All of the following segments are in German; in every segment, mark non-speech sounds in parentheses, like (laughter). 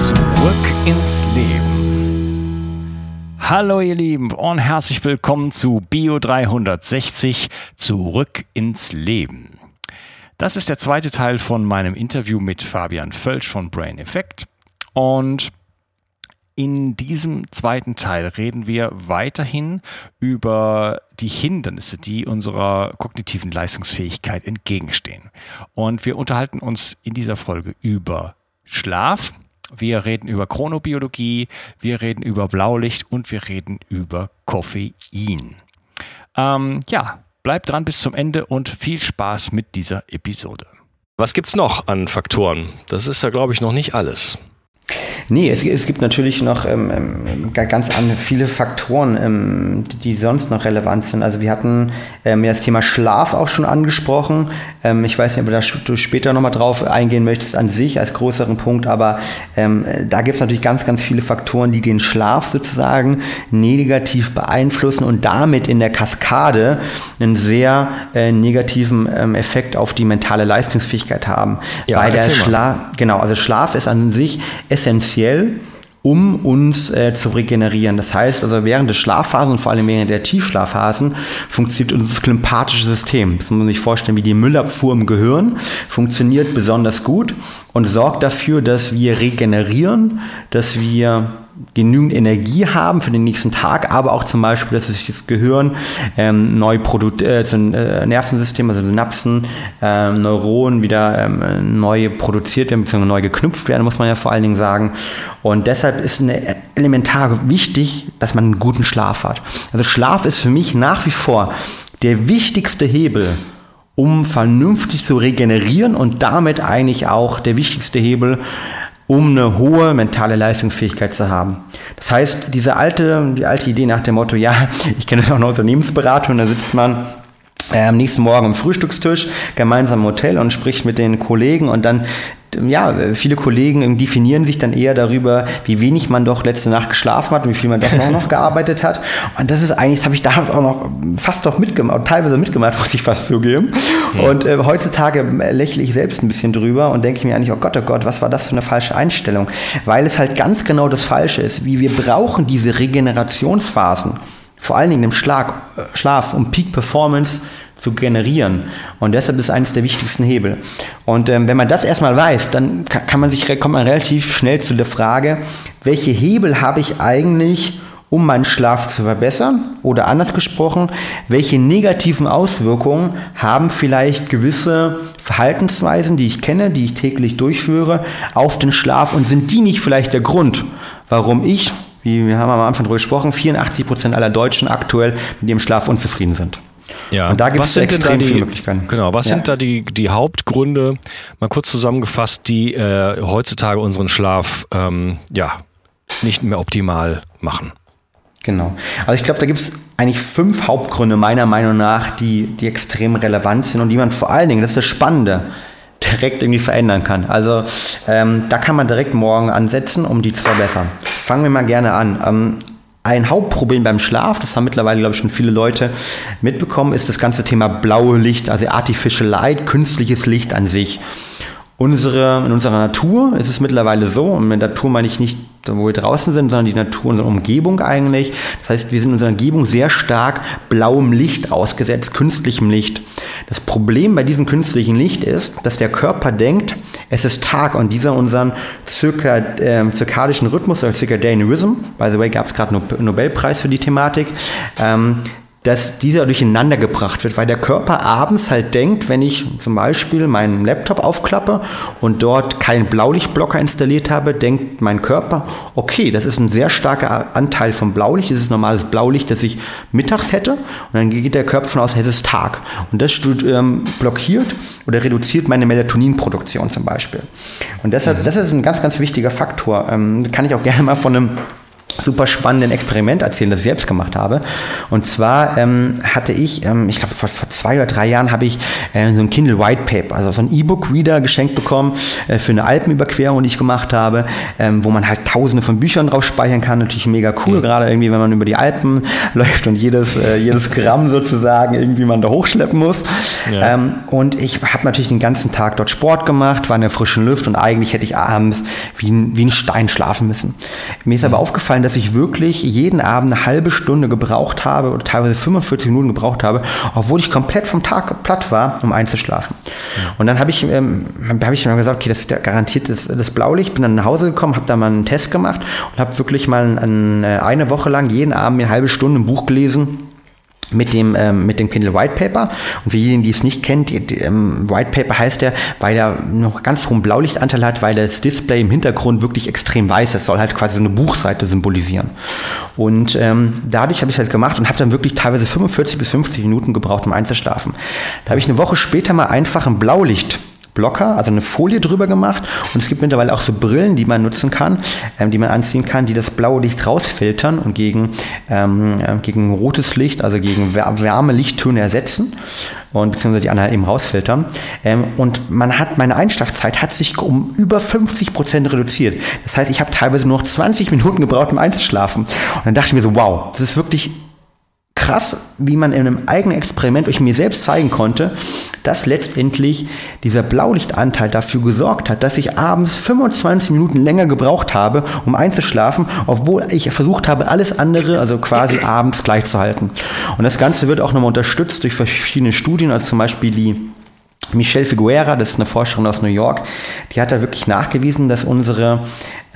Zurück ins Leben. Hallo ihr Lieben und herzlich willkommen zu Bio 360 Zurück ins Leben. Das ist der zweite Teil von meinem Interview mit Fabian Völsch von Brain Effect und in diesem zweiten Teil reden wir weiterhin über die Hindernisse, die unserer kognitiven Leistungsfähigkeit entgegenstehen. Und wir unterhalten uns in dieser Folge über Schlaf, wir reden über Chronobiologie, wir reden über Blaulicht und wir reden über Koffein. Ähm, ja, bleibt dran bis zum Ende und viel Spaß mit dieser Episode. Was gibt es noch an Faktoren? Das ist ja, glaube ich, noch nicht alles. Nee, es, es gibt natürlich noch ähm, ähm ganz andere, viele Faktoren, ähm, die, die, sonst noch relevant sind. Also wir hatten ähm, ja das Thema Schlaf auch schon angesprochen. Ähm, ich weiß nicht, ob du da später nochmal drauf eingehen möchtest an sich als größeren Punkt, aber ähm, da gibt es natürlich ganz, ganz viele Faktoren, die den Schlaf sozusagen negativ beeinflussen und damit in der Kaskade einen sehr äh, negativen Effekt auf die mentale Leistungsfähigkeit haben. Ja, Weil der Schlaf, genau, also Schlaf ist an sich essentiell, um uns äh, zu regenerieren. Das heißt also, während des Schlafphasen und vor allem während der Tiefschlafphasen funktioniert unser klimatische System. Das muss man sich vorstellen, wie die Müllabfuhr im Gehirn funktioniert besonders gut und sorgt dafür, dass wir regenerieren, dass wir genügend Energie haben für den nächsten Tag, aber auch zum Beispiel, dass sich das Gehirn ähm, neu produziert, äh, so äh, Nervensystem, also Synapsen, äh, Neuronen wieder ähm, neu produziert werden, beziehungsweise neu geknüpft werden, muss man ja vor allen Dingen sagen. Und deshalb ist eine elementar wichtig, dass man einen guten Schlaf hat. Also Schlaf ist für mich nach wie vor der wichtigste Hebel, um vernünftig zu regenerieren und damit eigentlich auch der wichtigste Hebel, um eine hohe mentale Leistungsfähigkeit zu haben. Das heißt, diese alte, die alte Idee nach dem Motto, ja, (laughs) ich kenne das auch eine Unternehmensberatung, da sitzt man am nächsten Morgen am Frühstückstisch gemeinsam im Hotel und spricht mit den Kollegen und dann ja, viele Kollegen definieren sich dann eher darüber, wie wenig man doch letzte Nacht geschlafen hat und wie viel man doch noch, noch gearbeitet hat. Und das ist eigentlich, das habe ich damals auch noch fast doch mitgemacht, teilweise mitgemacht, (laughs) muss ich fast zugeben. Ja. Und äh, heutzutage lächle ich selbst ein bisschen drüber und denke mir eigentlich, oh Gott, oh Gott, was war das für eine falsche Einstellung? Weil es halt ganz genau das Falsche ist, wie wir brauchen diese Regenerationsphasen, vor allen Dingen im Schlag, äh, Schlaf, um Peak Performance zu generieren. Und deshalb ist eines der wichtigsten Hebel. Und ähm, wenn man das erstmal weiß, dann kann, man sich, kommt man relativ schnell zu der Frage, welche Hebel habe ich eigentlich, um meinen Schlaf zu verbessern? Oder anders gesprochen, welche negativen Auswirkungen haben vielleicht gewisse Verhaltensweisen, die ich kenne, die ich täglich durchführe, auf den Schlaf und sind die nicht vielleicht der Grund, warum ich, wie wir haben am Anfang darüber gesprochen, 84 Prozent aller Deutschen aktuell mit ihrem Schlaf unzufrieden sind? Ja. Und da gibt es extrem die, viele Möglichkeiten. Genau, was ja. sind da die, die Hauptgründe, mal kurz zusammengefasst, die äh, heutzutage unseren Schlaf ähm, ja, nicht mehr optimal machen? Genau. Also ich glaube, da gibt es eigentlich fünf Hauptgründe meiner Meinung nach, die, die extrem relevant sind und die man vor allen Dingen, das ist das Spannende, direkt irgendwie verändern kann. Also ähm, da kann man direkt morgen ansetzen, um die zu verbessern. Fangen wir mal gerne an. Ähm, ein Hauptproblem beim Schlaf, das haben mittlerweile, glaube ich, schon viele Leute mitbekommen, ist das ganze Thema blaue Licht, also Artificial Light, künstliches Licht an sich. Unsere, in unserer Natur ist es mittlerweile so, und mit Natur meine ich nicht, wo wir draußen sind, sondern die Natur, unsere Umgebung eigentlich. Das heißt, wir sind in unserer Umgebung sehr stark blauem Licht ausgesetzt, künstlichem Licht. Das Problem bei diesem künstlichen Licht ist, dass der Körper denkt, es ist Tag und dieser unseren Zirka, äh, zirkadischen Rhythmus, oder Circadian Rhythm, by the way, gab es gerade Nobelpreis für die Thematik, ähm, dass dieser durcheinander gebracht wird, weil der Körper abends halt denkt, wenn ich zum Beispiel meinen Laptop aufklappe und dort keinen Blaulichtblocker installiert habe, denkt mein Körper, okay, das ist ein sehr starker Anteil von Blaulicht, das ist normales Blaulicht, das ich mittags hätte und dann geht der Körper von aus, hätte es Tag. Und das ähm, blockiert oder reduziert meine Melatoninproduktion zum Beispiel. Und deshalb, mhm. das ist ein ganz, ganz wichtiger Faktor. Ähm, kann ich auch gerne mal von einem super spannenden Experiment erzählen, das ich selbst gemacht habe. Und zwar ähm, hatte ich, ähm, ich glaube vor, vor, zwei oder drei Jahren habe ich äh, so ein Kindle White Paper, also so ein E-Book-Reader geschenkt bekommen äh, für eine Alpenüberquerung, die ich gemacht habe, ähm, wo man halt tausende von Büchern drauf speichern kann. Natürlich mega cool, mhm. gerade irgendwie, wenn man über die Alpen (laughs) läuft und jedes, äh, jedes Gramm sozusagen irgendwie man da hochschleppen muss. Ja. Ähm, und ich habe natürlich den ganzen Tag dort Sport gemacht, war in der frischen Luft und eigentlich hätte ich abends wie ein, wie ein Stein schlafen müssen. Mir ist mhm. aber aufgefallen, dass dass ich wirklich jeden Abend eine halbe Stunde gebraucht habe oder teilweise 45 Minuten gebraucht habe, obwohl ich komplett vom Tag platt war, um einzuschlafen. Ja. Und dann habe ich, ähm, hab ich mir gesagt, okay, das ist ja garantiert das, das Blaulicht. Bin dann nach Hause gekommen, habe da mal einen Test gemacht und habe wirklich mal ein, eine Woche lang jeden Abend eine halbe Stunde ein Buch gelesen mit dem, ähm, mit dem Kindle White Paper. Und für diejenigen, die es nicht kennt, die, die, ähm, White Paper heißt er, weil er noch ganz hohen Blaulichtanteil hat, weil das Display im Hintergrund wirklich extrem weiß ist. soll halt quasi so eine Buchseite symbolisieren. Und ähm, dadurch habe ich es halt gemacht und habe dann wirklich teilweise 45 bis 50 Minuten gebraucht, um einzuschlafen. Da habe ich eine Woche später mal einfach ein Blaulicht Blocker, also eine Folie drüber gemacht. Und es gibt mittlerweile auch so Brillen, die man nutzen kann, ähm, die man anziehen kann, die das blaue Licht rausfiltern und gegen, ähm, äh, gegen rotes Licht, also gegen wärme Lichttöne ersetzen und beziehungsweise die anderen eben rausfiltern. Ähm, und man hat, meine Einschlafzeit hat sich um über 50 Prozent reduziert. Das heißt, ich habe teilweise nur noch 20 Minuten gebraucht, um einzuschlafen. Und dann dachte ich mir so, wow, das ist wirklich krass, wie man in einem eigenen Experiment euch mir selbst zeigen konnte, dass letztendlich dieser Blaulichtanteil dafür gesorgt hat, dass ich abends 25 Minuten länger gebraucht habe, um einzuschlafen, obwohl ich versucht habe, alles andere, also quasi abends gleich zu halten. Und das Ganze wird auch nochmal unterstützt durch verschiedene Studien, als zum Beispiel die Michelle Figuera, das ist eine Forscherin aus New York, die hat da wirklich nachgewiesen, dass unsere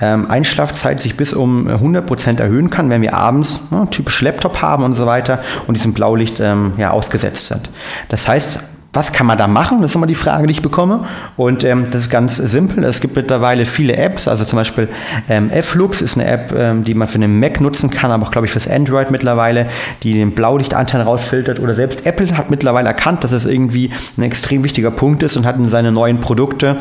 ähm, Einschlafzeit sich bis um 100% erhöhen kann, wenn wir abends ne, typisch Laptop haben und so weiter und diesem Blaulicht ähm, ja, ausgesetzt sind. Das heißt, was kann man da machen? Das ist immer die Frage, die ich bekomme. Und ähm, das ist ganz simpel. Es gibt mittlerweile viele Apps, also zum Beispiel ähm, Flux ist eine App, ähm, die man für den Mac nutzen kann, aber auch, glaube ich, fürs Android mittlerweile, die den Blaulichtanteil rausfiltert. Oder selbst Apple hat mittlerweile erkannt, dass es irgendwie ein extrem wichtiger Punkt ist und hat in seine neuen Produkte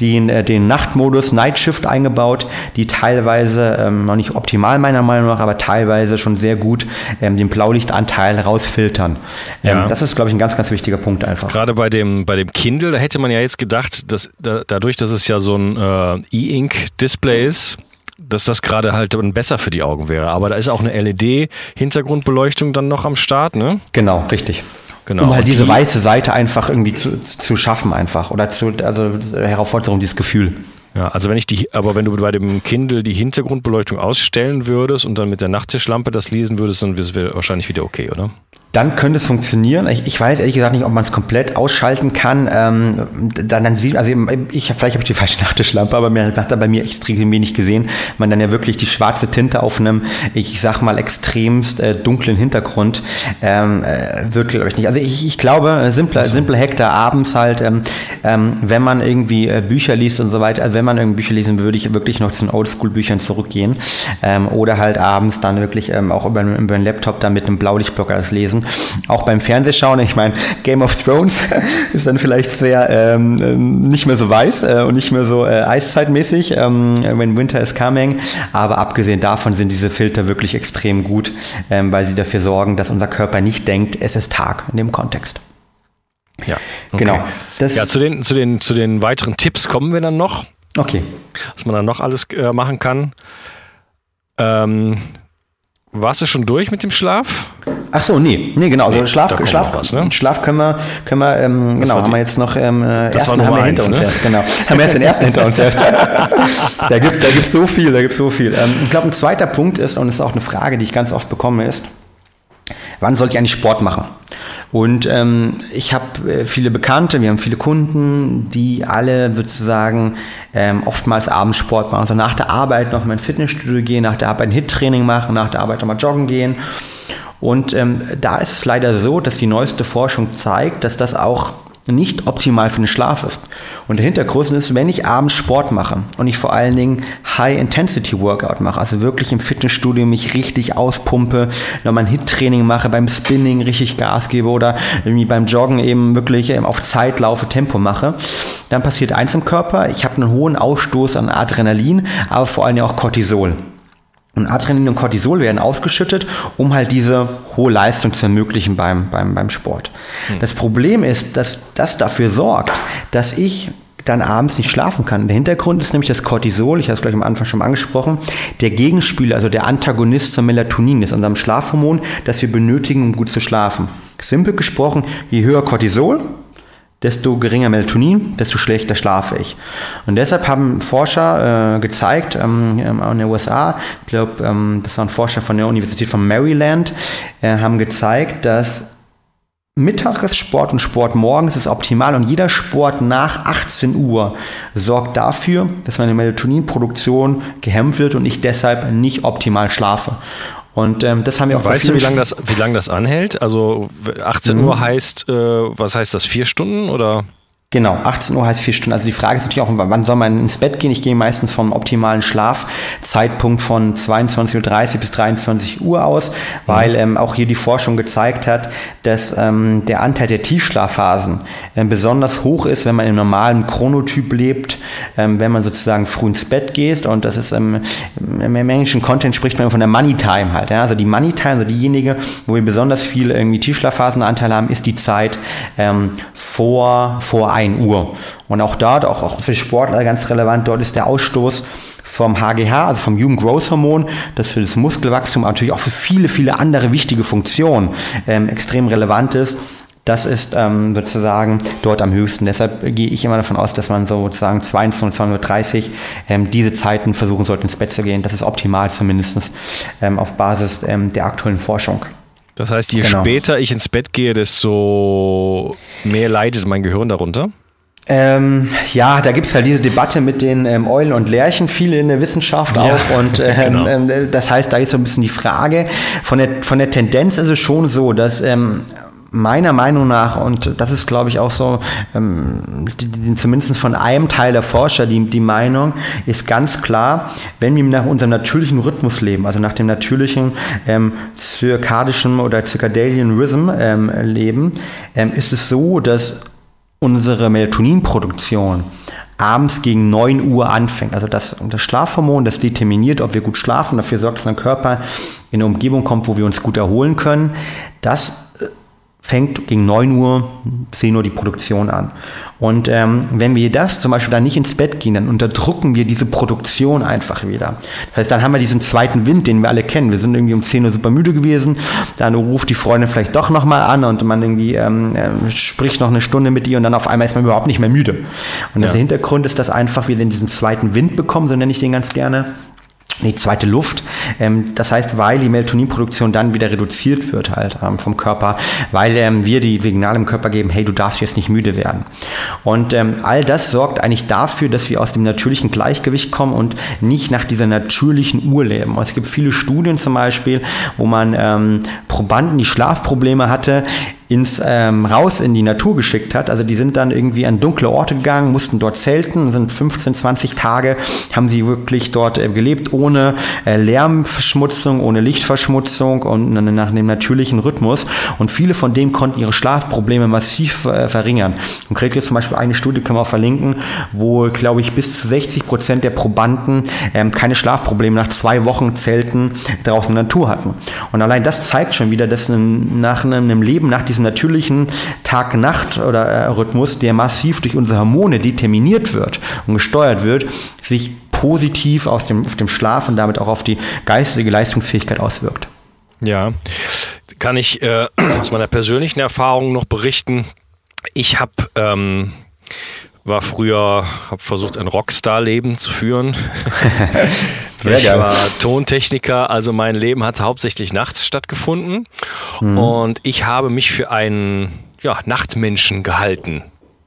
den, äh, den Nachtmodus Night Shift eingebaut, die teilweise ähm, noch nicht optimal meiner Meinung nach, aber teilweise schon sehr gut ähm, den Blaulichtanteil rausfiltern. Ähm, ja. Das ist, glaube ich, ein ganz, ganz wichtiger Punkt einfach gerade bei dem, bei dem Kindle, da hätte man ja jetzt gedacht, dass da, dadurch, dass es ja so ein äh, E-Ink-Display ist, dass das gerade halt besser für die Augen wäre. Aber da ist auch eine LED-Hintergrundbeleuchtung dann noch am Start, ne? Genau, richtig. Genau. Um halt diese die, weiße Seite einfach irgendwie zu, zu schaffen einfach oder zu, also hervorzuholen, dieses Gefühl. Ja, also wenn ich die, aber wenn du bei dem Kindle die Hintergrundbeleuchtung ausstellen würdest und dann mit der Nachttischlampe das lesen würdest, dann wäre es wahrscheinlich wieder okay, oder? Dann könnte es funktionieren. Ich, ich, weiß ehrlich gesagt nicht, ob man es komplett ausschalten kann. Ähm, dann, dann sieht, also ich, vielleicht habe ich die falsche (laughs) Nachttischlampe, aber man hat da bei mir extrem wenig gesehen. Man dann ja wirklich die schwarze Tinte auf einem, ich sag mal, extremst äh, dunklen Hintergrund ähm, äh, wird, glaube ich, nicht. Also ich, ich glaube, äh, simpler, also. simpler Hack da abends halt, ähm, ähm, wenn man irgendwie äh, Bücher liest und so weiter, also wenn man irgendwie Bücher lesen, würde ich wirklich noch zu den Oldschool-Büchern zurückgehen. Ähm, oder halt abends dann wirklich ähm, auch über, über einen Laptop dann mit einem Blaulichtblocker das lesen auch beim Fernsehschauen. Ich meine, Game of Thrones (laughs) ist dann vielleicht sehr ähm, nicht mehr so weiß äh, und nicht mehr so äh, eiszeitmäßig, ähm, when winter is coming. Aber abgesehen davon sind diese Filter wirklich extrem gut, ähm, weil sie dafür sorgen, dass unser Körper nicht denkt, es ist Tag in dem Kontext. Ja, okay. genau. Das ja, zu den, zu, den, zu den weiteren Tipps kommen wir dann noch. Okay. Was man dann noch alles äh, machen kann. Ähm, warst du schon durch mit dem Schlaf? Ach so, nee, nee, genau. Also nee, Schlaf, Schlaf, was, ne? Schlaf können wir, können wir, ähm, genau, haben wir jetzt noch ähm, das ersten haben wir hinter eins, uns ne? erst, genau. haben wir erst den ersten hinter uns erst. (laughs) da gibt, da gibt so viel, da gibt so viel. Ähm, ich glaube, ein zweiter Punkt ist und das ist auch eine Frage, die ich ganz oft bekomme, ist, wann sollte ich eigentlich Sport machen? Und ähm, ich habe äh, viele Bekannte, wir haben viele Kunden, die alle sozusagen ähm, oftmals abends Sport machen. Also nach der Arbeit noch mal ins Fitnessstudio gehen, nach der Arbeit ein Hit-Training machen, nach der Arbeit noch mal joggen gehen. Und ähm, da ist es leider so, dass die neueste Forschung zeigt, dass das auch nicht optimal für den Schlaf ist. Und der Hintergrund ist, wenn ich abends Sport mache und ich vor allen Dingen High-Intensity-Workout mache, also wirklich im Fitnessstudio mich richtig auspumpe, nochmal ein Hit-Training mache, beim Spinning richtig Gas gebe oder irgendwie beim Joggen eben wirklich ähm, auf Zeit laufe, Tempo mache, dann passiert eins im Körper, ich habe einen hohen Ausstoß an Adrenalin, aber vor allen Dingen auch Cortisol. Und Adrenalin und Cortisol werden ausgeschüttet, um halt diese hohe Leistung zu ermöglichen beim, beim, beim Sport. Hm. Das Problem ist, dass das dafür sorgt, dass ich dann abends nicht schlafen kann. Der Hintergrund ist nämlich das Cortisol, ich habe es gleich am Anfang schon angesprochen, der Gegenspieler, also der Antagonist zum Melatonin ist, unserem Schlafhormon, das wir benötigen, um gut zu schlafen. Simpel gesprochen, je höher Cortisol, desto geringer Melatonin, desto schlechter schlafe ich. Und deshalb haben Forscher äh, gezeigt ähm, ähm in den USA, ich glaube, ähm, das waren Forscher von der Universität von Maryland, äh, haben gezeigt, dass Mittagessport und Sport morgens ist optimal und jeder Sport nach 18 Uhr sorgt dafür, dass meine Melatoninproduktion gehemmt wird und ich deshalb nicht optimal schlafe. Und ähm, das haben wir auch Weißt du, wie lange das, wie lang das anhält? Also 18 mhm. Uhr heißt, äh, was heißt das, vier Stunden oder? Genau, 18 Uhr heißt vier Stunden. Also die Frage ist natürlich auch, wann soll man ins Bett gehen? Ich gehe meistens vom optimalen Schlafzeitpunkt von 22.30 Uhr bis 23 Uhr aus, weil mhm. ähm, auch hier die Forschung gezeigt hat, dass ähm, der Anteil der Tiefschlafphasen äh, besonders hoch ist, wenn man im normalen Chronotyp lebt, ähm, wenn man sozusagen früh ins Bett geht. Und das ist ähm, im, im englischen Content spricht man von der Money Time halt. Ja? Also die Money Time, also diejenige, wo wir besonders viel irgendwie Tiefschlafphasenanteil haben, ist die Zeit ähm, vor, vor 1 Uhr. Und auch dort, auch, auch für Sportler ganz relevant, dort ist der Ausstoß vom HGH, also vom Human Growth Hormon, das für das Muskelwachstum, natürlich auch für viele, viele andere wichtige Funktionen ähm, extrem relevant ist. Das ist ähm, sozusagen dort am höchsten. Deshalb gehe ich immer davon aus, dass man sozusagen 22 und 2.30 Uhr ähm, diese Zeiten versuchen sollte, ins Bett zu gehen. Das ist optimal zumindest ähm, auf Basis ähm, der aktuellen Forschung. Das heißt, je genau. später ich ins Bett gehe, desto mehr leidet mein Gehirn darunter? Ähm, ja, da gibt es halt diese Debatte mit den ähm, Eulen und Lerchen, viele in der Wissenschaft auch. Ja, und (laughs) ähm, genau. Ähm, das heißt, da ist so ein bisschen die Frage, von der, von der Tendenz ist es schon so, dass ähm, meiner Meinung nach, und das ist, glaube ich, auch so, ähm, die, die, zumindest von einem Teil der Forscher, die, die Meinung ist ganz klar, wenn wir nach unserem natürlichen Rhythmus leben, also nach dem natürlichen ähm, zirkadischen oder circadian Rhythm ähm, leben, ähm, ist es so, dass unsere Melatoninproduktion abends gegen 9 Uhr anfängt. Also das, das Schlafhormon, das determiniert, ob wir gut schlafen, dafür sorgt, dass unser Körper in eine Umgebung kommt, wo wir uns gut erholen können. Das fängt gegen 9 Uhr, 10 Uhr die Produktion an. Und ähm, wenn wir das zum Beispiel dann nicht ins Bett gehen, dann unterdrücken wir diese Produktion einfach wieder. Das heißt, dann haben wir diesen zweiten Wind, den wir alle kennen. Wir sind irgendwie um 10 Uhr super müde gewesen, dann ruft die Freundin vielleicht doch nochmal an und man irgendwie ähm, äh, spricht noch eine Stunde mit ihr und dann auf einmal ist man überhaupt nicht mehr müde. Und ja. der Hintergrund ist, dass einfach wir diesen zweiten Wind bekommen, so nenne ich den ganz gerne die zweite Luft. Ähm, das heißt, weil die Melatoninproduktion dann wieder reduziert wird halt ähm, vom Körper, weil ähm, wir die Signale im Körper geben, hey, du darfst jetzt nicht müde werden. Und all das sorgt eigentlich dafür, dass wir aus dem natürlichen Gleichgewicht kommen und nicht nach dieser natürlichen Uhr leben. Es gibt viele Studien zum Beispiel, wo man Probanden, die Schlafprobleme hatte, ins ähm, raus in die Natur geschickt hat. Also die sind dann irgendwie an dunkle Orte gegangen, mussten dort zelten, sind 15, 20 Tage, haben sie wirklich dort äh, gelebt, ohne äh, Lärmverschmutzung, ohne Lichtverschmutzung und nach dem natürlichen Rhythmus. Und viele von denen konnten ihre Schlafprobleme massiv äh, verringern. Konkret jetzt zum Beispiel eine Studie können wir auch verlinken, wo, glaube ich, bis zu 60 Prozent der Probanden ähm, keine Schlafprobleme nach zwei Wochen Zelten draußen in der Natur hatten. Und allein das zeigt schon wieder, dass nach einem Leben, nach diesem diesem natürlichen Tag-Nacht- oder äh, Rhythmus, der massiv durch unsere Hormone determiniert wird und gesteuert wird, sich positiv aus dem, auf dem Schlaf und damit auch auf die geistige Leistungsfähigkeit auswirkt. Ja, kann ich äh, (clears throat) aus meiner persönlichen Erfahrung noch berichten. Ich habe ähm, war früher, habe versucht, ein Rockstar-Leben zu führen. (laughs) ich geil. war Tontechniker, also mein Leben hat hauptsächlich nachts stattgefunden. Mhm. Und ich habe mich für einen ja, Nachtmenschen gehalten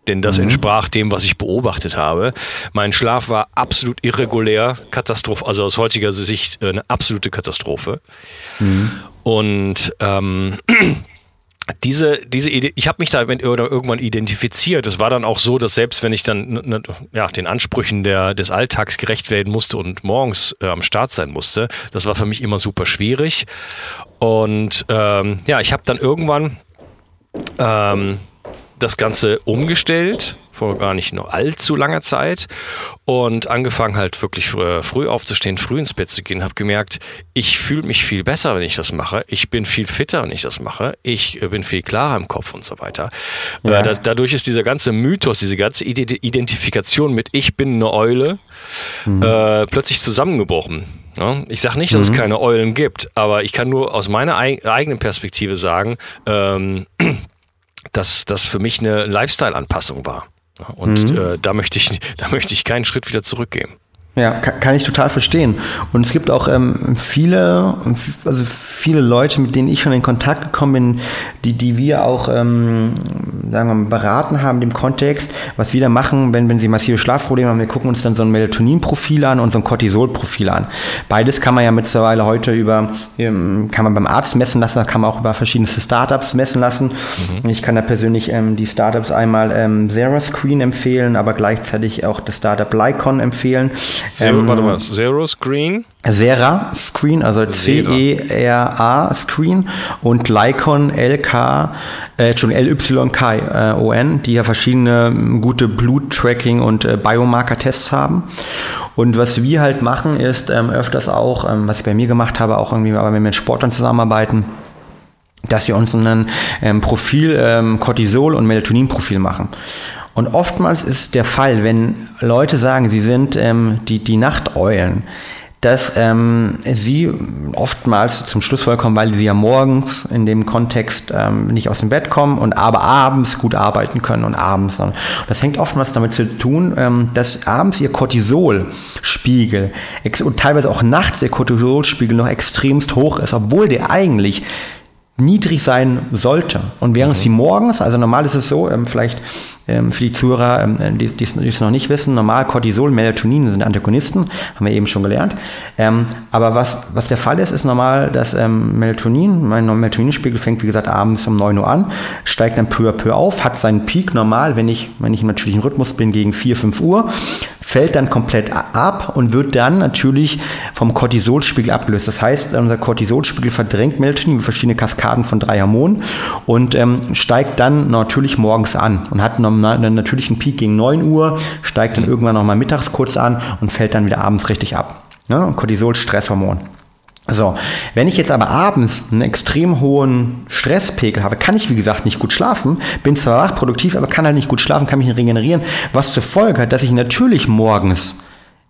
denn das mhm. entsprach dem, was ich beobachtet habe. Mein Schlaf war absolut irregulär, Katastrophe, also aus heutiger Sicht äh, eine absolute Katastrophe. Mhm. Und ähm, (clears throat) diese, diese Idee, ich habe mich da irgendwann identifiziert. Es war dann auch so, dass selbst wenn ich dann ja, den Ansprüchen der, des Alltags gerecht werden musste und morgens äh, am Start sein musste, das war für mich immer super schwierig. Und ähm, ja, ich habe dann irgendwann ähm, das Ganze umgestellt, vor gar nicht noch allzu langer Zeit und angefangen halt wirklich früh aufzustehen, früh ins Bett zu gehen, habe gemerkt, ich fühle mich viel besser, wenn ich das mache, ich bin viel fitter, wenn ich das mache, ich bin viel klarer im Kopf und so weiter. Ja. Äh, dadurch ist dieser ganze Mythos, diese ganze Identifikation mit ich bin eine Eule mhm. äh, plötzlich zusammengebrochen. Ja, ich sage nicht, dass mhm. es keine Eulen gibt, aber ich kann nur aus meiner eigenen Perspektive sagen, ähm, (clears throat) dass das für mich eine Lifestyle-Anpassung war. Und mhm. äh, da, möchte ich, (laughs) da möchte ich keinen Schritt wieder zurückgehen. Ja, kann ich total verstehen. Und es gibt auch ähm, viele, also viele Leute, mit denen ich schon in Kontakt gekommen bin, die, die wir auch, ähm, sagen wir mal, beraten haben im Kontext, was wir da machen, wenn, wenn sie massive Schlafprobleme haben. Wir gucken uns dann so ein Melatonin-Profil an und so ein Cortisol-Profil an. Beides kann man ja mittlerweile heute über, ähm, kann man beim Arzt messen lassen, kann man auch über verschiedenste Startups messen lassen. Mhm. Ich kann da persönlich ähm, die Startups einmal ähm, Zero Screen empfehlen, aber gleichzeitig auch das Startup Lycon empfehlen. Zero, ähm, warte mal, Zero Screen? Sera Screen, also C-E-R-A Screen und Lycon L-K, äh, schon L-Y-K-O-N, die ja verschiedene ähm, gute Blut-Tracking und äh, Biomarker-Tests haben. Und was wir halt machen, ist ähm, öfters auch, ähm, was ich bei mir gemacht habe, auch irgendwie, aber wenn wir mit Sportlern zusammenarbeiten, dass wir uns ein ähm, Profil, ähm, Cortisol- und Melatonin-Profil machen. Und oftmals ist der Fall, wenn Leute sagen, sie sind ähm, die, die Nachteulen, dass ähm, sie oftmals zum Schluss vollkommen, weil sie ja morgens in dem Kontext ähm, nicht aus dem Bett kommen und aber abends gut arbeiten können und abends. Und das hängt oftmals damit zu tun, ähm, dass abends ihr Cortisolspiegel und teilweise auch nachts ihr Cortisolspiegel noch extremst hoch ist, obwohl der eigentlich niedrig sein sollte. Und während mhm. sie morgens, also normal ist es so, ähm, vielleicht ähm, für die Zuhörer, ähm, die, die es noch nicht wissen, normal Cortisol, Melatonin sind Antagonisten, haben wir eben schon gelernt. Ähm, aber was, was der Fall ist, ist normal, dass ähm, Melatonin, mein Melatoninspiegel fängt wie gesagt abends um 9 Uhr an, steigt dann peu à peu auf, hat seinen Peak normal, wenn ich, wenn ich im natürlichen Rhythmus bin, gegen 4, 5 Uhr, fällt dann komplett ab und wird dann natürlich vom Cortisolspiegel abgelöst. Das heißt, unser Cortisolspiegel verdrängt Melatonin über verschiedene Kaskaden von drei Hormonen und ähm, steigt dann natürlich morgens an und hat einen natürlichen Peak gegen 9 Uhr, steigt dann irgendwann nochmal mittags kurz an und fällt dann wieder abends richtig ab. Ne? Cortisol, Stresshormon. So, wenn ich jetzt aber abends einen extrem hohen Stresspegel habe, kann ich wie gesagt nicht gut schlafen, bin zwar wach, produktiv, aber kann halt nicht gut schlafen, kann mich nicht regenerieren, was zur Folge hat, dass ich natürlich morgens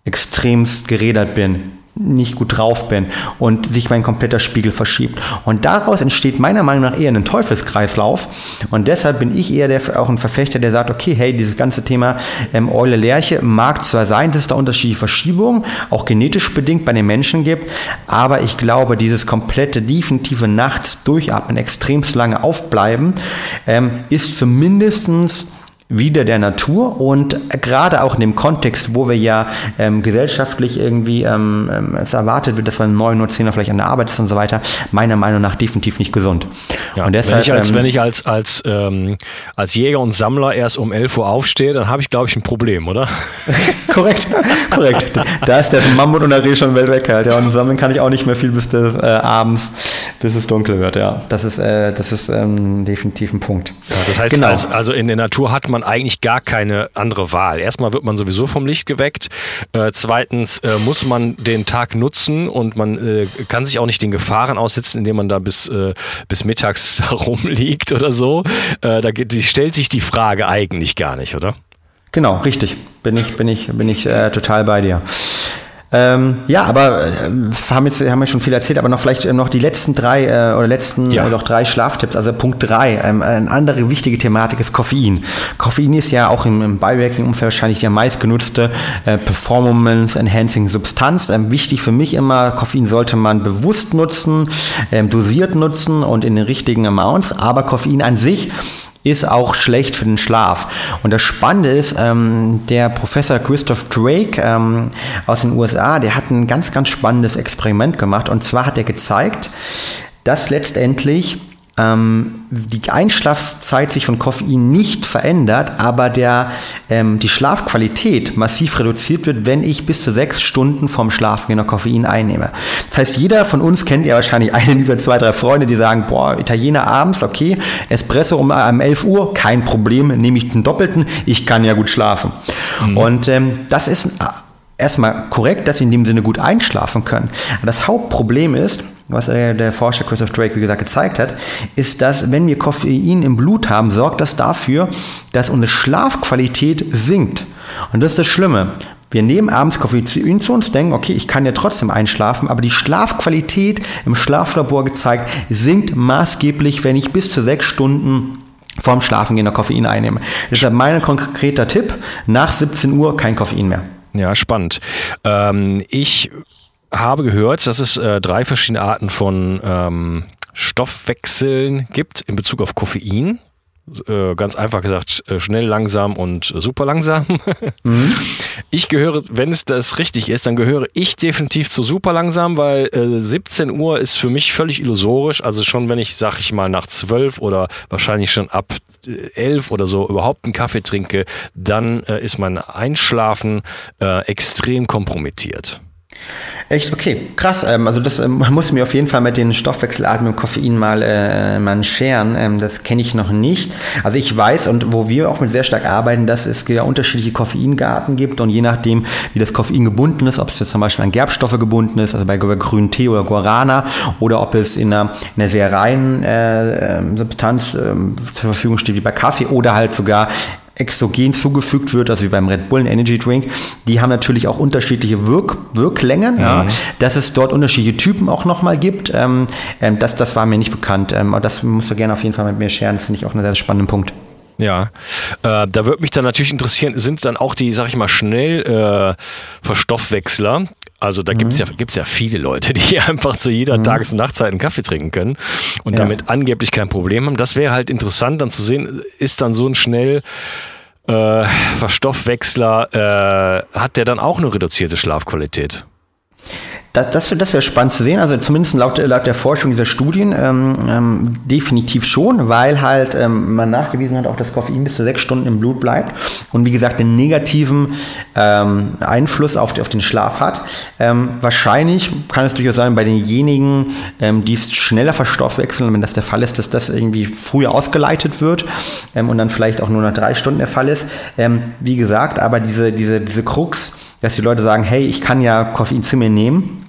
extremst gerädert bin, nicht gut drauf bin und sich mein kompletter Spiegel verschiebt. Und daraus entsteht meiner Meinung nach eher ein Teufelskreislauf. Und deshalb bin ich eher der, auch ein Verfechter, der sagt, okay, hey, dieses ganze Thema ähm, Eule Lerche mag zwar sein, dass es da unterschiedliche Verschiebungen, auch genetisch bedingt bei den Menschen gibt, aber ich glaube, dieses komplette, definitive nachts durchatmen, extremst lange aufbleiben, ähm, ist zumindestens wieder der Natur und gerade auch in dem Kontext, wo wir ja ähm, gesellschaftlich irgendwie ähm, ähm es erwartet wird, dass man 9 Uhr, 10 Uhr vielleicht an der Arbeit ist und so weiter, meiner Meinung nach definitiv nicht gesund. Ja, und deshalb, wenn ich als, ähm, wenn ich als, als, ähm, als Jäger und Sammler erst um 11 Uhr aufstehe, dann habe ich, glaube ich, ein Problem, oder? (laughs) korrekt, korrekt. Da ist der Mammut und der Reh schon weit weg halt, ja. Und sammeln kann ich auch nicht mehr viel bis des, äh, abends, bis es dunkel wird, ja. Das ist, äh, das ist ähm, definitiv ein Punkt. Ja, das heißt, genau. als, also in der Natur hat man eigentlich gar keine andere Wahl. Erstmal wird man sowieso vom Licht geweckt. Äh, zweitens äh, muss man den Tag nutzen und man äh, kann sich auch nicht den Gefahren aussetzen, indem man da bis, äh, bis mittags (laughs) rumliegt oder so. Äh, da geht, stellt sich die Frage eigentlich gar nicht, oder? Genau, richtig. Bin ich, bin ich, bin ich äh, total bei dir. Ähm, ja, aber äh, haben jetzt haben wir schon viel erzählt, aber noch vielleicht äh, noch die letzten drei äh, oder letzten ja. oder noch drei Schlaftipps. Also Punkt drei, ähm, eine andere wichtige Thematik ist Koffein. Koffein ist ja auch im, im Biohacking-Umfeld wahrscheinlich die meistgenutzte äh, Performance-Enhancing Substanz. Ähm, wichtig für mich immer, Koffein sollte man bewusst nutzen, ähm, dosiert nutzen und in den richtigen Amounts. Aber Koffein an sich ist auch schlecht für den Schlaf. Und das Spannende ist, ähm, der Professor Christoph Drake ähm, aus den USA, der hat ein ganz, ganz spannendes Experiment gemacht. Und zwar hat er gezeigt, dass letztendlich ähm, die Einschlafzeit sich von Koffein nicht verändert, aber der, ähm, die Schlafqualität massiv reduziert wird, wenn ich bis zu sechs Stunden vom Schlafen noch Koffein einnehme. Das heißt, jeder von uns kennt ja wahrscheinlich einen dieser zwei, drei Freunde, die sagen, boah, Italiener abends, okay, Espresso um, um 11 Uhr, kein Problem, nehme ich den Doppelten, ich kann ja gut schlafen. Mhm. Und ähm, das ist erstmal korrekt, dass sie in dem Sinne gut einschlafen können. Aber das Hauptproblem ist, was der Forscher Christoph Drake, wie gesagt, gezeigt hat, ist, dass wenn wir Koffein im Blut haben, sorgt das dafür, dass unsere Schlafqualität sinkt. Und das ist das Schlimme. Wir nehmen abends Koffein zu uns, denken, okay, ich kann ja trotzdem einschlafen, aber die Schlafqualität im Schlaflabor gezeigt sinkt maßgeblich, wenn ich bis zu sechs Stunden vorm Schlafengehen noch Koffein einnehme. Deshalb mein konkreter Tipp, nach 17 Uhr kein Koffein mehr. Ja, spannend. Ähm, ich habe gehört, dass es äh, drei verschiedene Arten von ähm, Stoffwechseln gibt in Bezug auf Koffein. Äh, ganz einfach gesagt, äh, schnell, langsam und super langsam. (laughs) Mhm. Ich gehöre, wenn es das richtig ist, dann gehöre ich definitiv zu super langsam, weil äh, 17 Uhr ist für mich völlig illusorisch. Also schon, wenn ich, sag ich mal, nach 12 oder wahrscheinlich schon ab 11 äh, oder so überhaupt einen Kaffee trinke, dann äh, ist mein Einschlafen äh, extrem kompromittiert. Echt? Okay, krass. Ähm, also das ähm, muss mir auf jeden Fall mit den Stoffwechselarten und Koffein mal, äh, mal scheren. Ähm, das kenne ich noch nicht. Also ich weiß und wo wir auch mit sehr stark arbeiten, dass es ja unterschiedliche Koffeingarten gibt und je nachdem, wie das Koffein gebunden ist, ob es jetzt zum Beispiel an Gerbstoffe gebunden ist, also bei grünen Tee oder Guarana, oder ob es in einer, in einer sehr reinen äh, ähm, Substanz äh, zur Verfügung steht, wie bei Kaffee, oder halt sogar exogen zugefügt wird, also wie beim Red Bull Energy Drink, die haben natürlich auch unterschiedliche Wirk Wirklängen, mhm. ja, dass es dort unterschiedliche Typen auch nochmal gibt, ähm, ähm, das, das war mir nicht bekannt. Ähm, das musst du gerne auf jeden Fall mit mir scheren, das finde ich auch einen sehr spannenden Punkt. Ja, äh, da würde mich dann natürlich interessieren, sind dann auch die, sag ich mal, schnell äh, Verstoffwechsler, also da mhm. gibt es ja, gibt's ja viele Leute, die (laughs) einfach zu jeder mhm. Tages- und Nachtzeit einen Kaffee trinken können und ja. damit angeblich kein Problem haben. Das wäre halt interessant dann zu sehen, ist dann so ein schnell äh, Verstoffwechsler, äh, hat der dann auch eine reduzierte Schlafqualität? Das, das, das wäre spannend zu sehen, also zumindest laut, laut der Forschung dieser Studien ähm, ähm, definitiv schon, weil halt ähm, man nachgewiesen hat, auch dass Koffein bis zu sechs Stunden im Blut bleibt und wie gesagt den negativen ähm, Einfluss auf, auf den Schlaf hat. Ähm, wahrscheinlich kann es durchaus sein, bei denjenigen, ähm, die es schneller verstoffwechseln, wenn das der Fall ist, dass das irgendwie früher ausgeleitet wird und dann vielleicht auch nur nach drei Stunden der Fall ist. wie gesagt, aber diese, diese, diese Krux, dass die Leute sagen, hey, ich kann ja Koffein zu mir nehmen,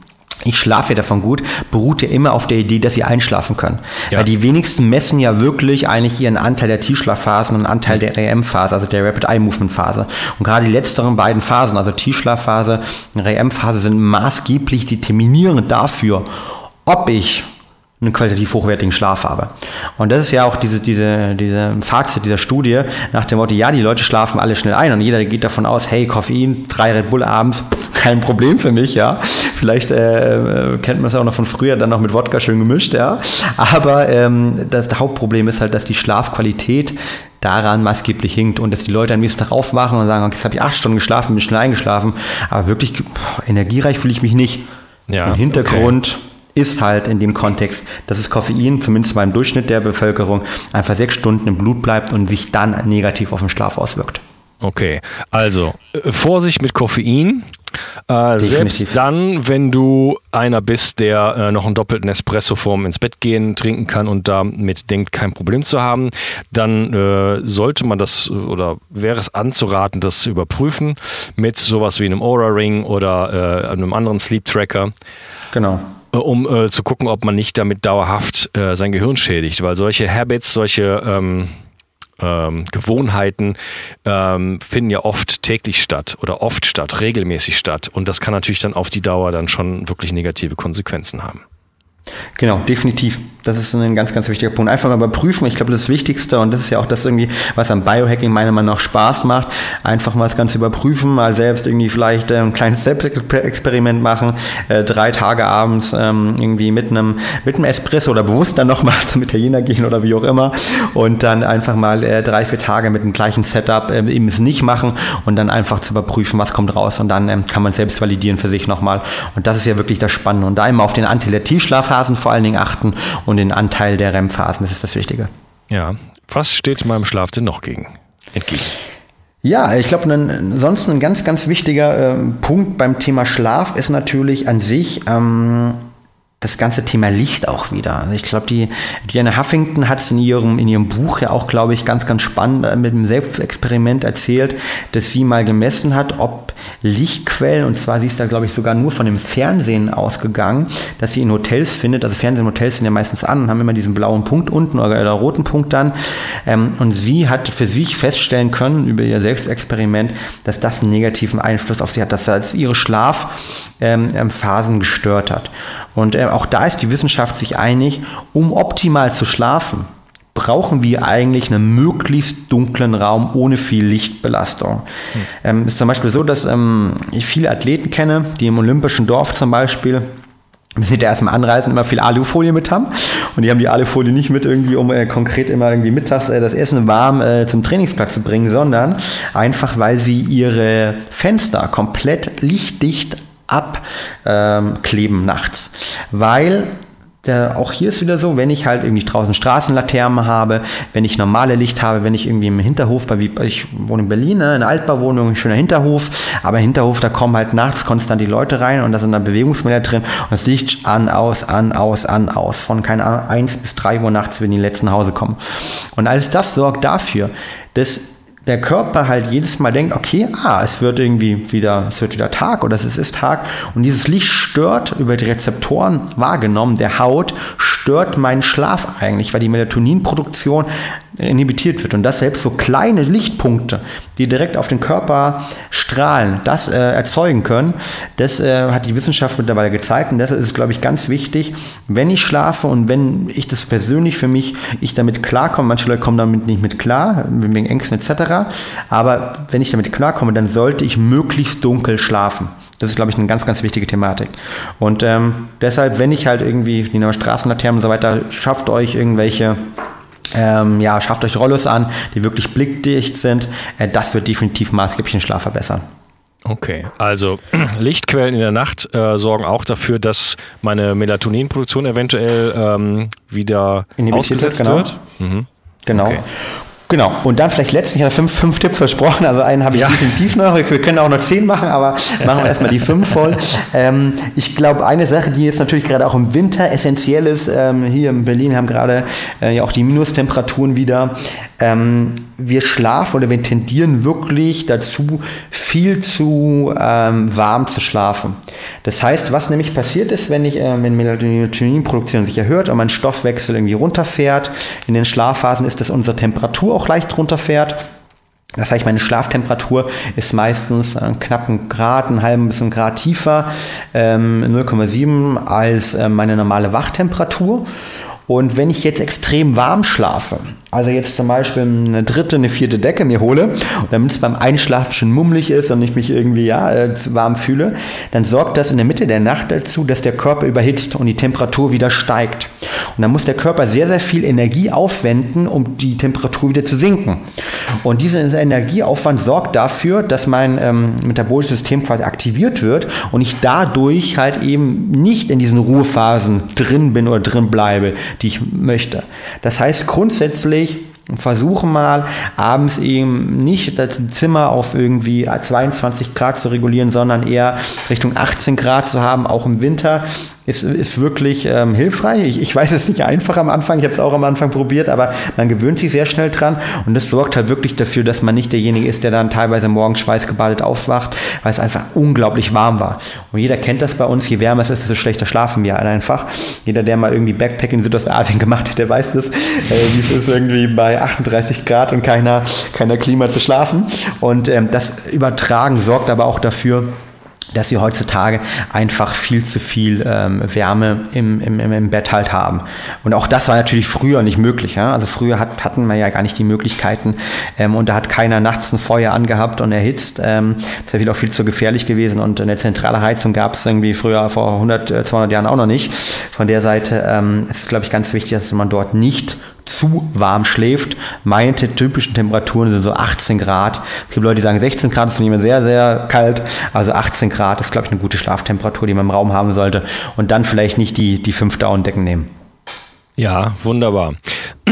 ich schlafe ja davon gut, beruht ja immer auf der Idee, dass sie einschlafen können. Ja. Weil die wenigsten messen ja wirklich eigentlich ihren Anteil der Tiefschlafphasen und Anteil der REM-Phase, also der Rapid Eye Movement Phase. Und gerade die letzteren beiden Phasen, also Tiefschlafphase und REM-Phase, sind maßgeblich determinierend dafür, ob ich einen qualitativ hochwertigen Schlaf habe. Und das ist ja auch diese, diese, diese Fazit dieser Studie nach dem Motto, ja, die Leute schlafen alle schnell ein und jeder geht davon aus, hey, Koffein, drei Red Bull abends, (laughs) kein Problem für mich, ja. Vielleicht äh, kennt man es auch noch von früher, dann noch mit Wodka schön gemischt, ja. Aber ähm, das Hauptproblem ist halt, dass die Schlafqualität daran maßgeblich hinkt und dass die Leute am nächsten Tag aufwachen und sagen, okay, jetzt habe ich acht Stunden geschlafen, bin schnell eingeschlafen, aber wirklich boah, energiereich fühle ich mich nicht. Ja, Im Hintergrund okay ist halt in dem Kontext, dass das Koffein, zumindest beim Durchschnitt der Bevölkerung, einfach sechs Stunden im Blut bleibt und sich dann negativ auf den Schlaf auswirkt. Okay, also äh, Vorsicht mit Koffein. Äh, selbst dann, wenn du einer bist, der äh, noch einen doppelten Espresso vorm ins Bett gehen trinken kann und damit denkt, kein Problem zu haben, dann äh, sollte man das oder wäre es anzuraten, das zu überprüfen mit sowas wie einem Aura Ring oder äh, einem anderen Sleep Tracker. Genau. Äh, um äh, zu gucken, ob man nicht damit dauerhaft äh, sein Gehirn schädigt, weil solche Habits, solche ähm, ähm, Gewohnheiten ähm, finden ja oft täglich statt oder oft statt, regelmäßig statt und das kann natürlich dann auf die Dauer dann schon wirklich negative Konsequenzen haben. Genau, definitiv. Das ist ein ganz, ganz wichtiger Punkt. Einfach mal überprüfen. Ich glaube, das Wichtigste, und das ist ja auch das irgendwie, was am Biohacking meiner Meinung nach Spaß macht, einfach mal das Ganze überprüfen, mal selbst irgendwie vielleicht äh, ein kleines Selbstexperiment machen, äh, drei Tage abends ähm, irgendwie mit einem, mit einem Espresso oder bewusst dann nochmal (laughs) zum Italiener gehen oder wie auch immer und dann einfach mal äh, drei, vier Tage mit dem gleichen Setup äh, eben es nicht machen und dann einfach zu überprüfen, was kommt raus und dann ähm, kann man selbst validieren für sich nochmal. Und das ist ja wirklich das Spannende. Und da immer auf den Antilativschlafphasen vor allen Dingen achten und den Anteil der REM-Phasen. Das ist das Wichtige. Ja. Was steht meinem Schlaf denn noch gegen? Entgegen? Ja, ich glaube, ansonsten ein ganz, ganz wichtiger äh, Punkt beim Thema Schlaf ist natürlich an sich ähm, das ganze Thema Licht auch wieder. Also ich glaube, die Diana Huffington hat es in ihrem, in ihrem Buch ja auch, glaube ich, ganz, ganz spannend äh, mit einem Selbstexperiment erzählt, dass sie mal gemessen hat, ob Lichtquellen, und zwar sie ist da, glaube ich, sogar nur von dem Fernsehen ausgegangen, dass sie in Hotels findet, also Fernsehen und Hotels sind ja meistens an und haben immer diesen blauen Punkt unten oder, oder roten Punkt dann. Ähm, und sie hat für sich feststellen können, über ihr Selbstexperiment, dass das einen negativen Einfluss auf sie hat, dass das ihre Schlafphasen ähm, gestört hat. Und äh, auch da ist die Wissenschaft sich einig, um optimal zu schlafen, brauchen wir eigentlich einen möglichst dunklen Raum ohne viel Lichtbelastung. Hm. Ähm, ist zum Beispiel so, dass ähm, ich viele Athleten kenne, die im Olympischen Dorf zum Beispiel wir sind ja erstmal anreisen, immer viel Alufolie mit haben. Und die haben die Alufolie nicht mit irgendwie, um äh, konkret immer irgendwie mittags äh, das Essen warm äh, zum Trainingsplatz zu bringen, sondern einfach, weil sie ihre Fenster komplett lichtdicht abkleben ähm, nachts. Weil der, auch hier ist wieder so, wenn ich halt irgendwie draußen Straßenlaternen habe, wenn ich normale Licht habe, wenn ich irgendwie im Hinterhof, weil ich wohne in Berlin, ne, eine Altbauwohnung, ein schöner Hinterhof, aber im Hinterhof, da kommen halt nachts konstant die Leute rein und da sind dann Bewegungsmelder drin und das Licht an, aus, an, aus, an, aus, von keine Ahnung, 1 bis 3 Uhr nachts, wenn die letzten nach Hause kommen. Und alles das sorgt dafür, dass der Körper halt jedes Mal denkt, okay, ah, es wird irgendwie wieder, es wird wieder Tag oder es ist Tag. Und dieses Licht stört über die Rezeptoren wahrgenommen. Der Haut, stört meinen Schlaf eigentlich, weil die Melatoninproduktion inhibitiert wird. Und das selbst so kleine Lichtpunkte, die direkt auf den Körper strahlen, das äh, erzeugen können, das äh, hat die Wissenschaft mittlerweile gezeigt. Und deshalb ist es, glaube ich, ganz wichtig, wenn ich schlafe und wenn ich das persönlich für mich, ich damit klarkomme, manche Leute kommen damit nicht mit klar, wegen Ängsten etc., aber wenn ich damit klarkomme, dann sollte ich möglichst dunkel schlafen. Das ist, glaube ich, eine ganz, ganz wichtige Thematik. Und ähm, deshalb, wenn ich halt irgendwie die Straßenlaternen und so weiter, schafft euch irgendwelche ähm, ja, schafft euch Rollos an, die wirklich blickdicht sind. Äh, das wird definitiv maßgeblich den Schlaf verbessern. Okay, also (clears throat) Lichtquellen in der Nacht äh, sorgen auch dafür, dass meine Melatoninproduktion eventuell ähm, wieder ausgesetzt wird. Genau. wird. Mhm. Genau. Okay. Genau. Und dann vielleicht letztlich, ich habe fünf, fünf Tipps versprochen, also einen habe ich ja. definitiv noch. Wir können auch noch zehn machen, aber (laughs) machen wir erstmal die fünf voll. Ähm, ich glaube, eine Sache, die jetzt natürlich gerade auch im Winter essentiell ist, ähm, hier in Berlin haben gerade äh, ja auch die Minustemperaturen wieder. Ähm, wir schlafen oder wir tendieren wirklich dazu, viel zu ähm, warm zu schlafen. Das heißt, was nämlich passiert ist, wenn ich, äh, wenn Melatoninproduktion sich erhöht und mein Stoffwechsel irgendwie runterfährt, in den Schlafphasen ist, dass unsere Temperatur auch leicht runterfährt. Das heißt, meine Schlaftemperatur ist meistens einen knappen Grad, einen halben bis einen Grad tiefer, ähm, 0,7 als äh, meine normale Wachtemperatur. Und wenn ich jetzt extrem warm schlafe, also jetzt zum Beispiel eine dritte, eine vierte Decke mir hole, damit es beim Einschlafen schon mummelig ist und ich mich irgendwie ja, äh, warm fühle, dann sorgt das in der Mitte der Nacht dazu, dass der Körper überhitzt und die Temperatur wieder steigt. Und dann muss der Körper sehr, sehr viel Energie aufwenden, um die Temperatur wieder zu sinken. Und dieser Energieaufwand sorgt dafür, dass mein ähm, metabolisches System quasi aktiviert wird und ich dadurch halt eben nicht in diesen Ruhephasen drin bin oder drin bleibe, die ich möchte. Das heißt grundsätzlich, versuche mal abends eben nicht das Zimmer auf irgendwie 22 Grad zu regulieren, sondern eher Richtung 18 Grad zu haben, auch im Winter ist, ist wirklich ähm, hilfreich. Ich, ich weiß es nicht einfach am Anfang, ich habe es auch am Anfang probiert, aber man gewöhnt sich sehr schnell dran und das sorgt halt wirklich dafür, dass man nicht derjenige ist, der dann teilweise morgens schweißgebadet aufwacht, weil es einfach unglaublich warm war. Und jeder kennt das bei uns, je wärmer es ist, desto schlechter schlafen wir einfach. Jeder, der mal irgendwie Backpacking in Südostasien (laughs) gemacht hat, der weiß das, äh, wie es ist irgendwie bei 38 Grad und keiner, keiner Klima zu schlafen. Und ähm, das Übertragen sorgt aber auch dafür, dass wir heutzutage einfach viel zu viel ähm, Wärme im, im, im Bett halt haben. Und auch das war natürlich früher nicht möglich. Ja? Also früher hat, hatten wir ja gar nicht die Möglichkeiten ähm, und da hat keiner nachts ein Feuer angehabt und erhitzt. Ähm, das wäre auch viel zu gefährlich gewesen und eine zentrale Heizung gab es irgendwie früher vor 100, 200 äh, Jahren auch noch nicht. Von der Seite ähm, ist es, glaube ich, ganz wichtig, dass man dort nicht zu warm schläft. Meine typischen Temperaturen sind so 18 Grad. Es gibt Leute, die sagen 16 Grad ist mehr sehr, sehr kalt. Also 18 Grad ist, glaube ich, eine gute Schlaftemperatur, die man im Raum haben sollte. Und dann vielleicht nicht die, die fünf Daunendecken nehmen. Ja, wunderbar. (clears throat)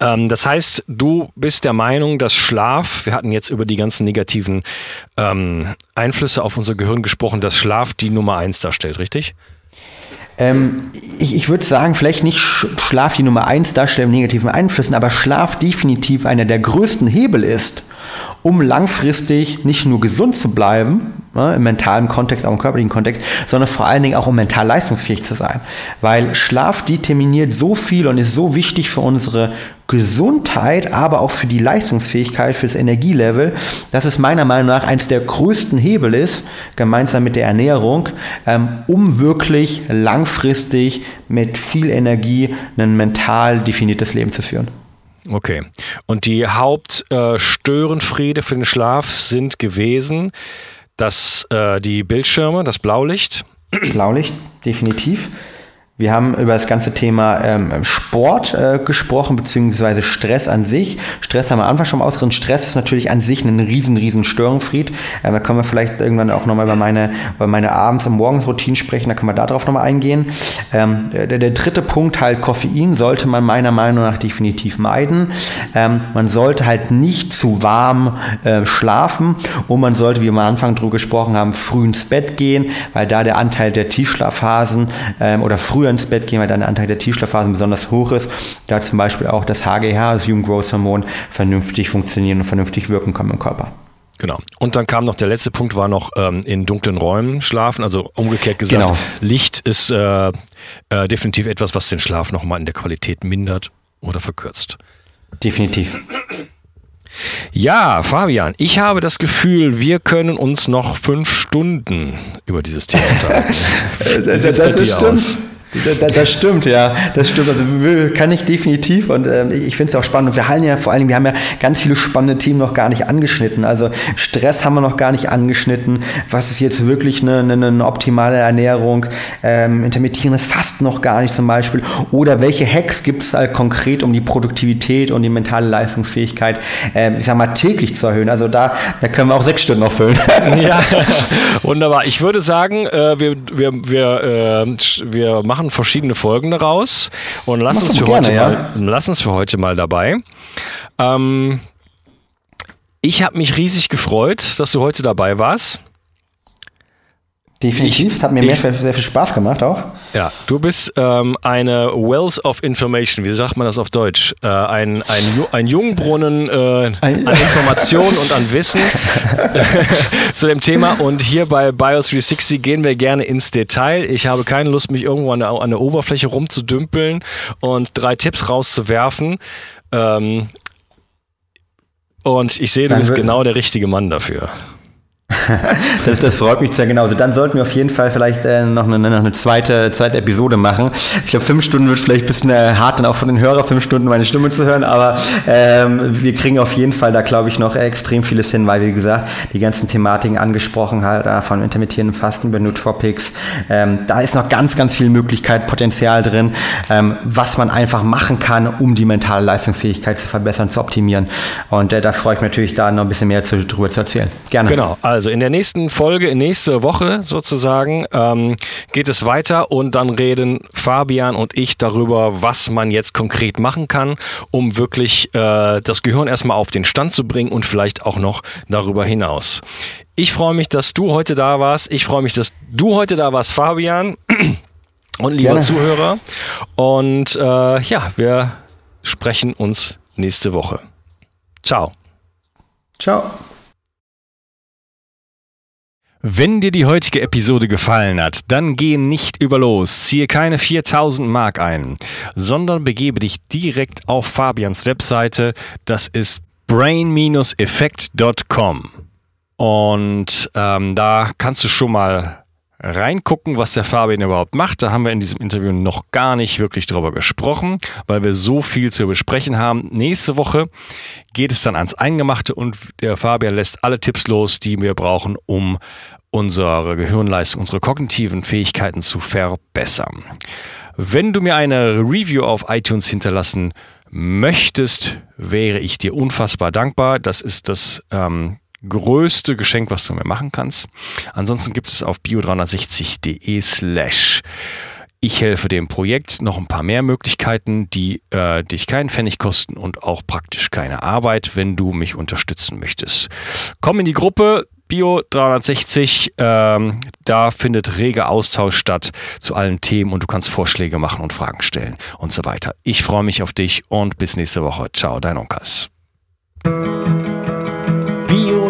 Ähm, das heißt, du bist der Meinung, dass Schlaf, wir hatten jetzt über die ganzen negativen ähm, Einflüsse auf unser Gehirn gesprochen, dass Schlaf die Nummer eins darstellt, richtig? Ähm, ich, ich würde sagen, vielleicht nicht Schlaf die Nummer eins darstellen negativen Einflüssen, aber Schlaf definitiv einer der größten Hebel ist, um langfristig nicht nur gesund zu bleiben, ne, im mentalen Kontext, auch im körperlichen Kontext, sondern vor allen Dingen auch um mental leistungsfähig zu sein. Weil Schlaf determiniert so viel und ist so wichtig für unsere Gesundheit, aber auch für die Leistungsfähigkeit, für das Energielevel, dass es meiner Meinung nach eines der größten Hebel ist, gemeinsam mit der Ernährung, ähm, um wirklich langfristig mit viel Energie ein mental definiertes Leben zu führen. Okay. Und die Hauptstörenfriede äh, für den Schlaf sind gewesen, dass äh, die Bildschirme, das Blaulicht. Blaulicht, definitiv. Wir haben über das ganze Thema ähm, Sport äh, gesprochen, beziehungsweise Stress an sich. Stress haben wir am Anfang schon ausgerissen. Stress ist natürlich an sich ein riesen, riesen Störenfried. Äh, da können wir vielleicht irgendwann auch nochmal über meine, über meine Abends- und Morgensroutinen sprechen. Da können wir darauf nochmal eingehen. Ähm, der, der, dritte Punkt halt Koffein sollte man meiner Meinung nach definitiv meiden. Ähm, man sollte halt nicht zu warm äh, schlafen und man sollte, wie wir am Anfang drüber gesprochen haben, früh ins Bett gehen, weil da der Anteil der Tiefschlafphasen ähm, oder früh früher ins Bett gehen, weil dann der Anteil der Tiefschlafphasen besonders hoch ist, da zum Beispiel auch das HGH, das Human Growth Hormon, vernünftig funktionieren und vernünftig wirken kann im Körper. Genau. Und dann kam noch der letzte Punkt, war noch ähm, in dunklen Räumen schlafen. Also umgekehrt gesagt, genau. Licht ist äh, äh, definitiv etwas, was den Schlaf nochmal in der Qualität mindert oder verkürzt. Definitiv. Ja, Fabian, ich habe das Gefühl, wir können uns noch fünf Stunden über dieses Thema unterhalten. (laughs) das, das, das stimmt. Aus? Das, stimmt, ja, das stimmt. Also kann ich definitiv und ähm, ich finde es auch spannend. Und wir halten ja vor allem, wir haben ja ganz viele spannende Themen noch gar nicht angeschnitten. Also Stress haben wir noch gar nicht angeschnitten. Was ist jetzt wirklich eine, eine, eine optimale Ernährung? Ähm, intermittierendes Fasten noch gar nicht zum Beispiel. Oder welche Hacks gibt es halt konkret, um die Produktivität und die mentale Leistungsfähigkeit, ähm, ich sag mal, täglich zu erhöhen? Also da, da können wir auch sechs Stunden noch füllen. Ja, (laughs) wunderbar. Ich würde sagen, äh, wir, wir, wir, äh, wir machen machen verschiedene Folgen daraus und lass uns, für gerne, heute ja? mal, lass uns für heute mal dabei. Ähm, ich habe mich riesig gefreut, dass du heute dabei warst. Definitiv, es hat mir ich, sehr, sehr viel Spaß gemacht auch. Ja, du bist ähm, eine Wells of Information, wie sagt man das auf Deutsch? Äh, ein, ein, ein Jungbrunnen äh, an Informationen und an Wissen (laughs) zu dem Thema. Und hier bei BIOS 360 gehen wir gerne ins Detail. Ich habe keine Lust, mich irgendwo an der, an der Oberfläche rumzudümpeln und drei Tipps rauszuwerfen. Ähm, und ich sehe, du bist genau der richtige Mann dafür. (laughs) das, das, freut mich sehr genau. Also dann sollten wir auf jeden Fall vielleicht äh, noch, eine, noch eine zweite, zweite Episode machen. Ich glaube, fünf Stunden wird vielleicht ein bisschen äh, hart dann auch von den Hörern, fünf Stunden meine Stimme zu hören, aber ähm, wir kriegen auf jeden Fall da, glaube ich, noch extrem vieles hin, weil, wie gesagt, die ganzen Thematiken angesprochen halt, äh, von intermittierenden Fasten über Nootropics, ähm, da ist noch ganz, ganz viel Möglichkeit, Potenzial drin, ähm, was man einfach machen kann, um die mentale Leistungsfähigkeit zu verbessern, zu optimieren. Und äh, da freue ich mich natürlich, da noch ein bisschen mehr zu, drüber zu erzählen. Gerne. Genau, also in der nächsten Folge, in nächste Woche sozusagen, ähm, geht es weiter und dann reden Fabian und ich darüber, was man jetzt konkret machen kann, um wirklich äh, das Gehirn erstmal auf den Stand zu bringen und vielleicht auch noch darüber hinaus. Ich freue mich, dass du heute da warst. Ich freue mich, dass du heute da warst, Fabian. (clears throat) Und lieber Gerne. Zuhörer. Und äh, ja, wir sprechen uns nächste Woche. Ciao. Ciao. Wenn dir die heutige Episode gefallen hat, dann geh nicht über los, ziehe keine 4000 Mark ein, sondern begebe dich direkt auf Fabians Webseite, das ist brain-effekt.com. Und ähm, da kannst du schon mal reingucken, was der Fabian überhaupt macht. Da haben wir in diesem Interview noch gar nicht wirklich drüber gesprochen, weil wir so viel zu besprechen haben. Nächste Woche geht es dann ans Eingemachte und der Fabian lässt alle Tipps los, die wir brauchen, um unsere Gehirnleistung, unsere kognitiven Fähigkeiten zu verbessern. Wenn du mir eine Review auf iTunes hinterlassen möchtest, wäre ich dir unfassbar dankbar. Das ist das ähm, größte Geschenk, was du mir machen kannst. Ansonsten gibt es auf bio360.de slash ich helfe dem Projekt noch ein paar mehr Möglichkeiten, die äh, dich keinen Pfennig kosten und auch praktisch keine Arbeit, wenn du mich unterstützen möchtest. Komm in die Gruppe Bio 360. Ähm, da findet rege Austausch statt zu allen Themen und du kannst Vorschläge machen und Fragen stellen und so weiter. Ich freue mich auf dich und bis nächste Woche. Ciao, dein Onkas.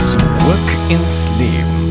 Zurück ins Leben.